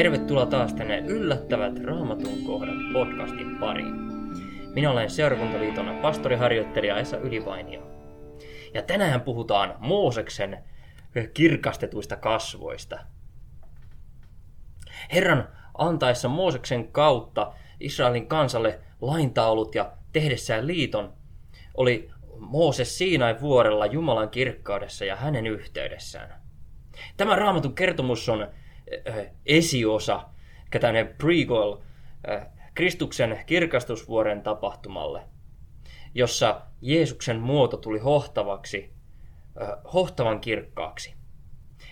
tervetuloa taas tänne Yllättävät Raamatun kohdat podcastin pariin. Minä olen seurakuntaliiton pastoriharjoittelija Esa Ylivainio. Ja tänään puhutaan Mooseksen kirkastetuista kasvoista. Herran antaessa Mooseksen kautta Israelin kansalle laintaulut ja tehdessään liiton, oli Mooses Siinain vuorella Jumalan kirkkaudessa ja hänen yhteydessään. Tämä raamatun kertomus on äh, esiosa, tämmöinen prequel äh, Kristuksen kirkastusvuoren tapahtumalle, jossa Jeesuksen muoto tuli hohtavaksi, äh, hohtavan kirkkaaksi.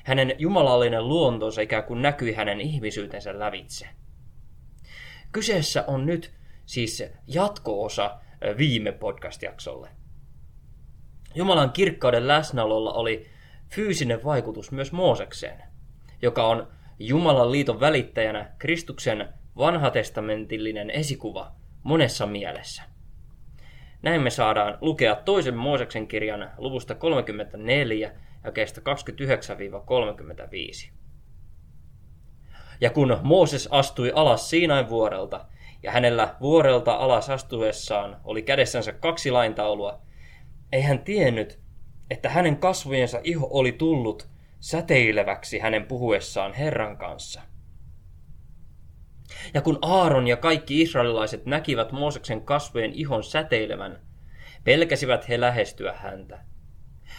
Hänen jumalallinen luontonsa ikään kuin näkyi hänen ihmisyytensä lävitse. Kyseessä on nyt siis jatko-osa viime podcast-jaksolle. Jumalan kirkkauden läsnäololla oli fyysinen vaikutus myös Moosekseen, joka on Jumalan liiton välittäjänä Kristuksen vanhatestamentillinen esikuva monessa mielessä. Näin me saadaan lukea toisen Mooseksen kirjan luvusta 34 ja kestä 29-35. Ja kun Mooses astui alas Siinain vuorelta, ja hänellä vuorelta alas astuessaan oli kädessänsä kaksi laintaulua, ei hän tiennyt, että hänen kasvojensa iho oli tullut säteileväksi hänen puhuessaan Herran kanssa. Ja kun Aaron ja kaikki israelilaiset näkivät Mooseksen kasvojen ihon säteilevän, pelkäsivät he lähestyä häntä.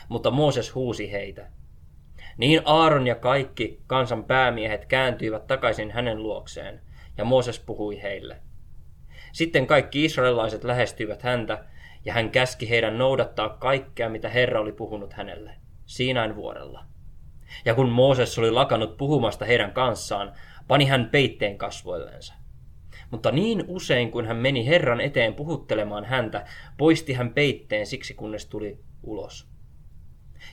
Mutta Mooses huusi heitä. Niin Aaron ja kaikki kansan päämiehet kääntyivät takaisin hänen luokseen, ja Mooses puhui heille. Sitten kaikki israelilaiset lähestyivät häntä, ja hän käski heidän noudattaa kaikkea, mitä Herra oli puhunut hänelle, Siinain vuorella. Ja kun Mooses oli lakannut puhumasta heidän kanssaan, pani hän peitteen kasvoillensa. Mutta niin usein, kun hän meni Herran eteen puhuttelemaan häntä, poisti hän peitteen siksi, kunnes tuli ulos.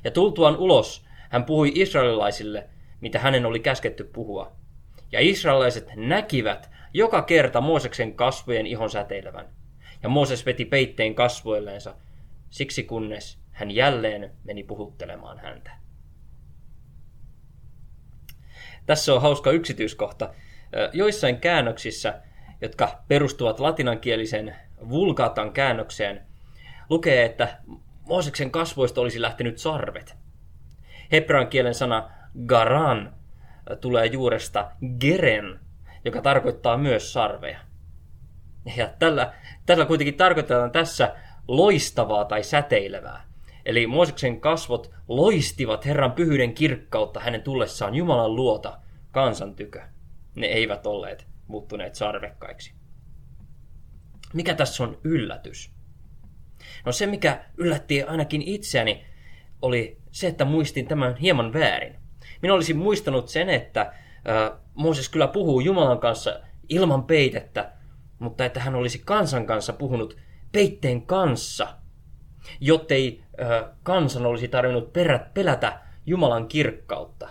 Ja tultuaan ulos, hän puhui israelilaisille, mitä hänen oli käsketty puhua. Ja israelilaiset näkivät joka kerta Mooseksen kasvojen ihon säteilevän. Ja Mooses veti peitteen kasvoilleensa, siksi kunnes hän jälleen meni puhuttelemaan häntä. Tässä on hauska yksityiskohta. Joissain käännöksissä, jotka perustuvat latinankieliseen vulgatan käännökseen, lukee, että Mooseksen kasvoista olisi lähtenyt sarvet. Hebrean kielen sana garan tulee juuresta geren, joka tarkoittaa myös sarveja. Ja tällä, tällä kuitenkin tarkoitetaan tässä loistavaa tai säteilevää. Eli Mooseksen kasvot loistivat Herran pyhyyden kirkkautta hänen tullessaan Jumalan luota kansan tykö. Ne eivät olleet muuttuneet sarvekkaiksi. Mikä tässä on yllätys? No se, mikä yllätti ainakin itseäni, oli se, että muistin tämän hieman väärin. Minä olisin muistanut sen, että Mooses kyllä puhuu Jumalan kanssa ilman peitettä, mutta että hän olisi kansan kanssa puhunut peitteen kanssa, jottei ö, kansan olisi tarvinnut perät, pelätä Jumalan kirkkautta.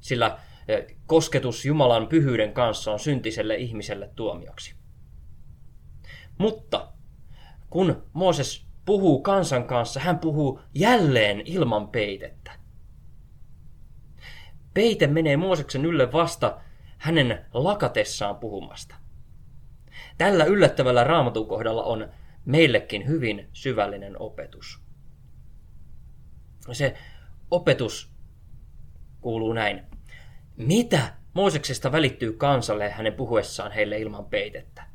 Sillä ö, kosketus Jumalan pyhyyden kanssa on syntiselle ihmiselle tuomioksi. Mutta kun Mooses puhuu kansan kanssa, hän puhuu jälleen ilman peitettä. Peite menee Mooseksen ylle vasta hänen lakatessaan puhumasta. Tällä yllättävällä raamatun kohdalla on meillekin hyvin syvällinen opetus. Se opetus kuuluu näin. Mitä Mooseksesta välittyy kansalle hänen puhuessaan heille ilman peitettä?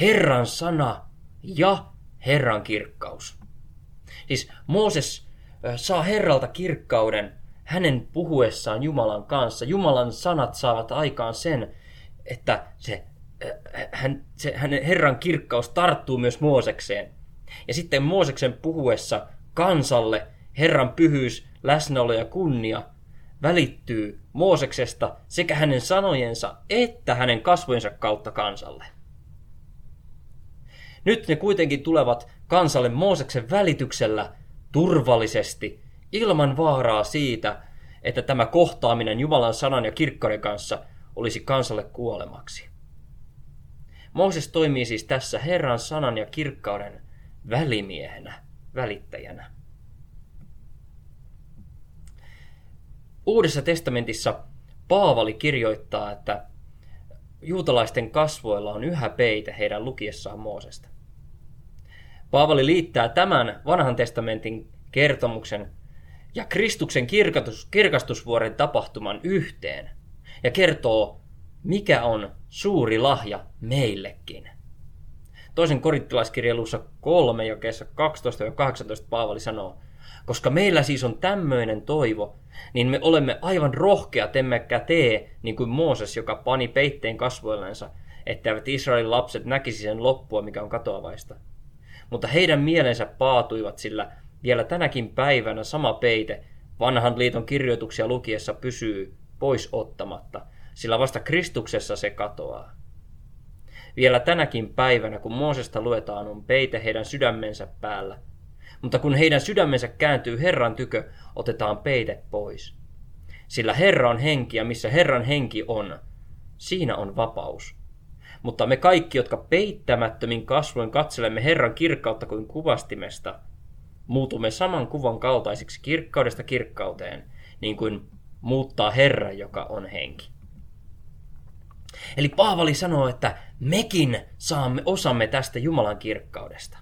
Herran sana ja Herran kirkkaus. Siis Mooses saa Herralta kirkkauden hänen puhuessaan Jumalan kanssa. Jumalan sanat saavat aikaan sen, että se hän, se, hänen Herran kirkkaus tarttuu myös Moosekseen. Ja sitten Mooseksen puhuessa kansalle Herran pyhyys, läsnäolo ja kunnia välittyy Mooseksesta sekä hänen sanojensa että hänen kasvojensa kautta kansalle. Nyt ne kuitenkin tulevat kansalle Mooseksen välityksellä turvallisesti, ilman vaaraa siitä, että tämä kohtaaminen Jumalan sanan ja kirkkauden kanssa olisi kansalle kuolemaksi. Mooses toimii siis tässä Herran sanan ja kirkkauden välimiehenä, välittäjänä. Uudessa testamentissa Paavali kirjoittaa, että juutalaisten kasvoilla on yhä peite heidän lukiessaan Moosesta. Paavali liittää tämän vanhan testamentin kertomuksen ja Kristuksen kirkastus, kirkastusvuoren tapahtuman yhteen ja kertoo, mikä on suuri lahja meillekin. Toisen korittilaiskirjan luussa 3 kesä 12 ja 18 Paavali sanoo, koska meillä siis on tämmöinen toivo, niin me olemme aivan rohkeat, emmekä tee niin kuin Mooses, joka pani peitteen kasvoillensa, etteivät Israelin lapset näkisi sen loppua, mikä on katoavaista. Mutta heidän mielensä paatuivat, sillä vielä tänäkin päivänä sama peite vanhan liiton kirjoituksia lukiessa pysyy pois ottamatta, sillä vasta Kristuksessa se katoaa. Vielä tänäkin päivänä, kun Moosesta luetaan, on peite heidän sydämensä päällä. Mutta kun heidän sydämensä kääntyy Herran tykö, otetaan peite pois. Sillä Herra on henki ja missä Herran henki on, siinä on vapaus. Mutta me kaikki, jotka peittämättömin kasvoin katselemme Herran kirkkautta kuin kuvastimesta, muutumme saman kuvan kaltaisiksi kirkkaudesta kirkkauteen, niin kuin muuttaa Herra, joka on henki. Eli Paavali sanoo, että mekin saamme osamme tästä Jumalan kirkkaudesta.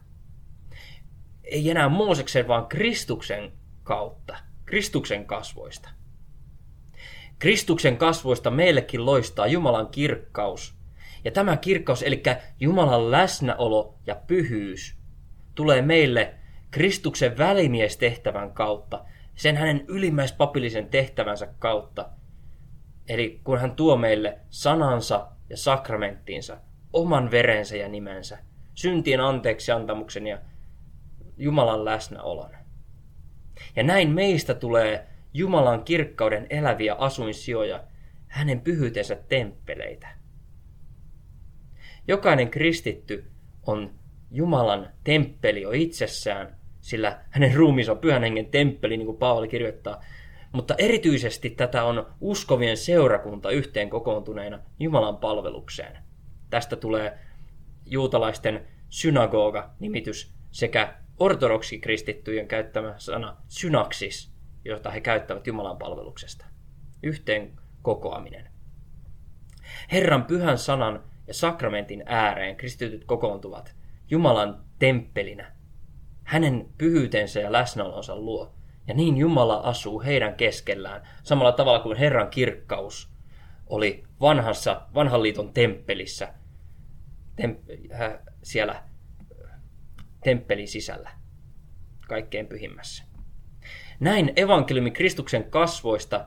Ei enää Mooseksen, vaan Kristuksen kautta, Kristuksen kasvoista. Kristuksen kasvoista meillekin loistaa Jumalan kirkkaus. Ja tämä kirkkaus, eli Jumalan läsnäolo ja pyhyys, tulee meille Kristuksen välimiestehtävän kautta, sen hänen ylimmäispapillisen tehtävänsä kautta. Eli kun hän tuo meille sanansa ja sakramenttiinsa, oman verensä ja nimensä, syntien anteeksi antamuksen ja Jumalan läsnäolon. Ja näin meistä tulee Jumalan kirkkauden eläviä asuinsijoja, hänen pyhyytensä temppeleitä. Jokainen kristitty on Jumalan temppeli jo itsessään, sillä hänen ruumiinsa on pyhän hengen temppeli, niin kuin Paavali kirjoittaa. Mutta erityisesti tätä on uskovien seurakunta yhteen kokoontuneena Jumalan palvelukseen. Tästä tulee juutalaisten synagoga-nimitys sekä ortodoksikristittyjen käyttämä sana synaksis, jota he käyttävät Jumalan palveluksesta. Yhteen kokoaminen. Herran pyhän sanan ja sakramentin ääreen kristityt kokoontuvat Jumalan temppelinä, hänen pyhyytensä ja läsnäolonsa luo. Ja niin Jumala asuu heidän keskellään, samalla tavalla kuin Herran kirkkaus oli vanhassa, vanhan liiton temppelissä, tem, äh, siellä temppelin sisällä, kaikkein pyhimmässä. Näin evankeliumi Kristuksen kasvoista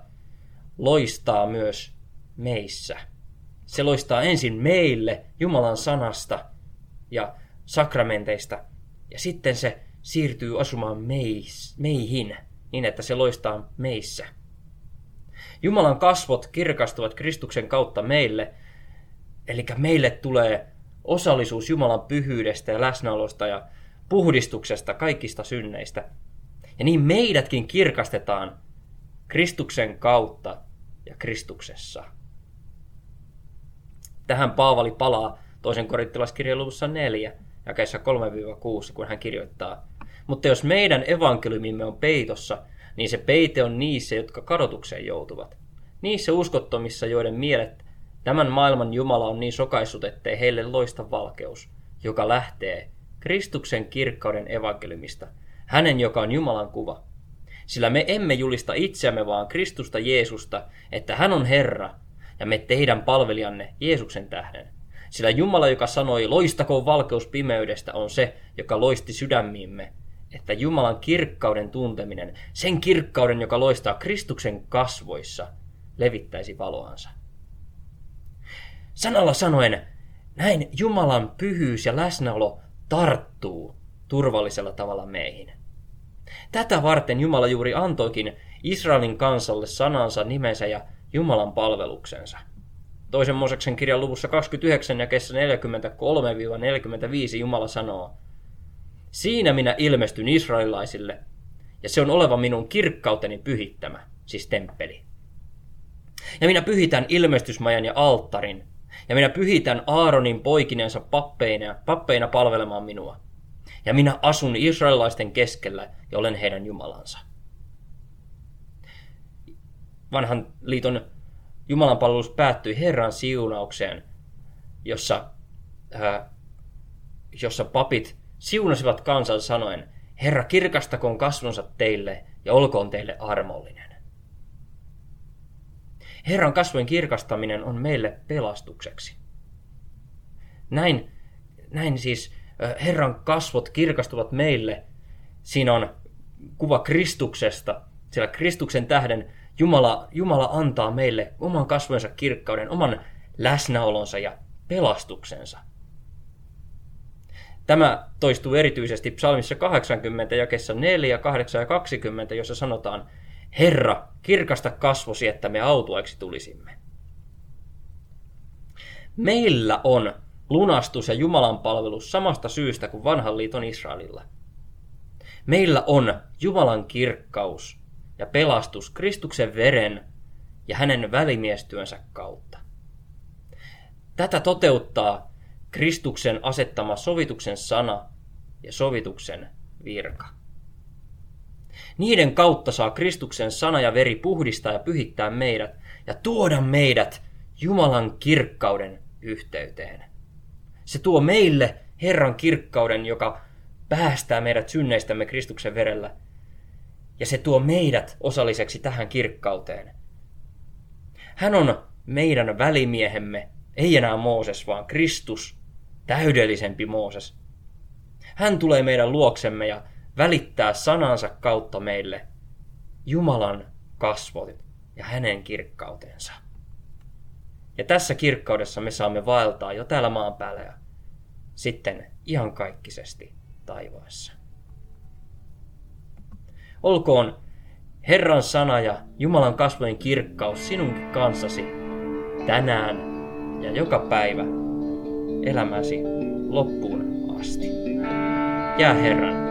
loistaa myös meissä. Se loistaa ensin meille Jumalan sanasta ja sakramenteista, ja sitten se siirtyy asumaan meis, meihin, niin että se loistaa meissä. Jumalan kasvot kirkastuvat Kristuksen kautta meille, eli meille tulee osallisuus Jumalan pyhyydestä ja läsnäolosta ja puhdistuksesta kaikista synneistä. Ja niin meidätkin kirkastetaan Kristuksen kautta ja Kristuksessa. Tähän Paavali palaa toisen korittilaskirjan luvussa 4, jakeessa 3-6, kun hän kirjoittaa, Mutta jos meidän evankeliumimme on peitossa, niin se peite on niissä, jotka kadotukseen joutuvat. Niissä uskottomissa, joiden mielet tämän maailman Jumala on niin sokaissut, ettei heille loista valkeus, joka lähtee Kristuksen kirkkauden evankeliumista, hänen, joka on Jumalan kuva. Sillä me emme julista itseämme, vaan Kristusta Jeesusta, että hän on Herra, ja me teidän palvelijanne Jeesuksen tähden. Sillä Jumala, joka sanoi, loistakoon valkeus pimeydestä, on se, joka loisti sydämiimme, että Jumalan kirkkauden tunteminen, sen kirkkauden, joka loistaa Kristuksen kasvoissa, levittäisi valoansa. Sanalla sanoen, näin Jumalan pyhyys ja läsnäolo tarttuu turvallisella tavalla meihin. Tätä varten Jumala juuri antoikin Israelin kansalle sanansa, nimensä ja Jumalan palveluksensa. Toisen Mooseksen kirjan luvussa 29 ja kesä 43-45 Jumala sanoo, Siinä minä ilmestyn israelilaisille, ja se on oleva minun kirkkauteni pyhittämä, siis temppeli. Ja minä pyhitän ilmestysmajan ja alttarin, ja minä pyhitän Aaronin poikinensa pappeina, pappeina palvelemaan minua. Ja minä asun israelilaisten keskellä ja olen heidän Jumalansa. vanhan liiton Jumalan palvelus päättyi Herran siunaukseen, jossa, ää, jossa papit siunasivat kansan sanoen, Herra kirkastakoon kasvonsa teille ja olkoon teille armollinen. Herran kasvojen kirkastaminen on meille pelastukseksi. Näin, näin siis Herran kasvot kirkastuvat meille. Siinä on kuva Kristuksesta, sillä Kristuksen tähden Jumala, Jumala antaa meille oman kasvojensa kirkkauden, oman läsnäolonsa ja pelastuksensa. Tämä toistuu erityisesti psalmissa 80, jakessa 4, 8 ja 20, jossa sanotaan, Herra, kirkasta kasvosi, että me autuaiksi tulisimme. Meillä on lunastus ja Jumalan palvelus samasta syystä kuin vanhan liiton Israelilla. Meillä on Jumalan kirkkaus ja pelastus Kristuksen veren ja hänen välimiestyönsä kautta. Tätä toteuttaa Kristuksen asettama sovituksen sana ja sovituksen virka. Niiden kautta saa Kristuksen sana ja veri puhdistaa ja pyhittää meidät ja tuoda meidät Jumalan kirkkauden yhteyteen. Se tuo meille Herran kirkkauden, joka päästää meidät synneistämme Kristuksen verellä. Ja se tuo meidät osalliseksi tähän kirkkauteen. Hän on meidän välimiehemme, ei enää Mooses, vaan Kristus, täydellisempi Mooses. Hän tulee meidän luoksemme ja välittää sanansa kautta meille Jumalan kasvot ja hänen kirkkautensa. Ja tässä kirkkaudessa me saamme vaeltaa jo täällä maan päällä ja sitten iankaikkisesti taivaassa. Olkoon Herran sana ja Jumalan kasvojen kirkkaus sinunkin kanssasi tänään ja joka päivä elämäsi loppuun asti. Jää Herran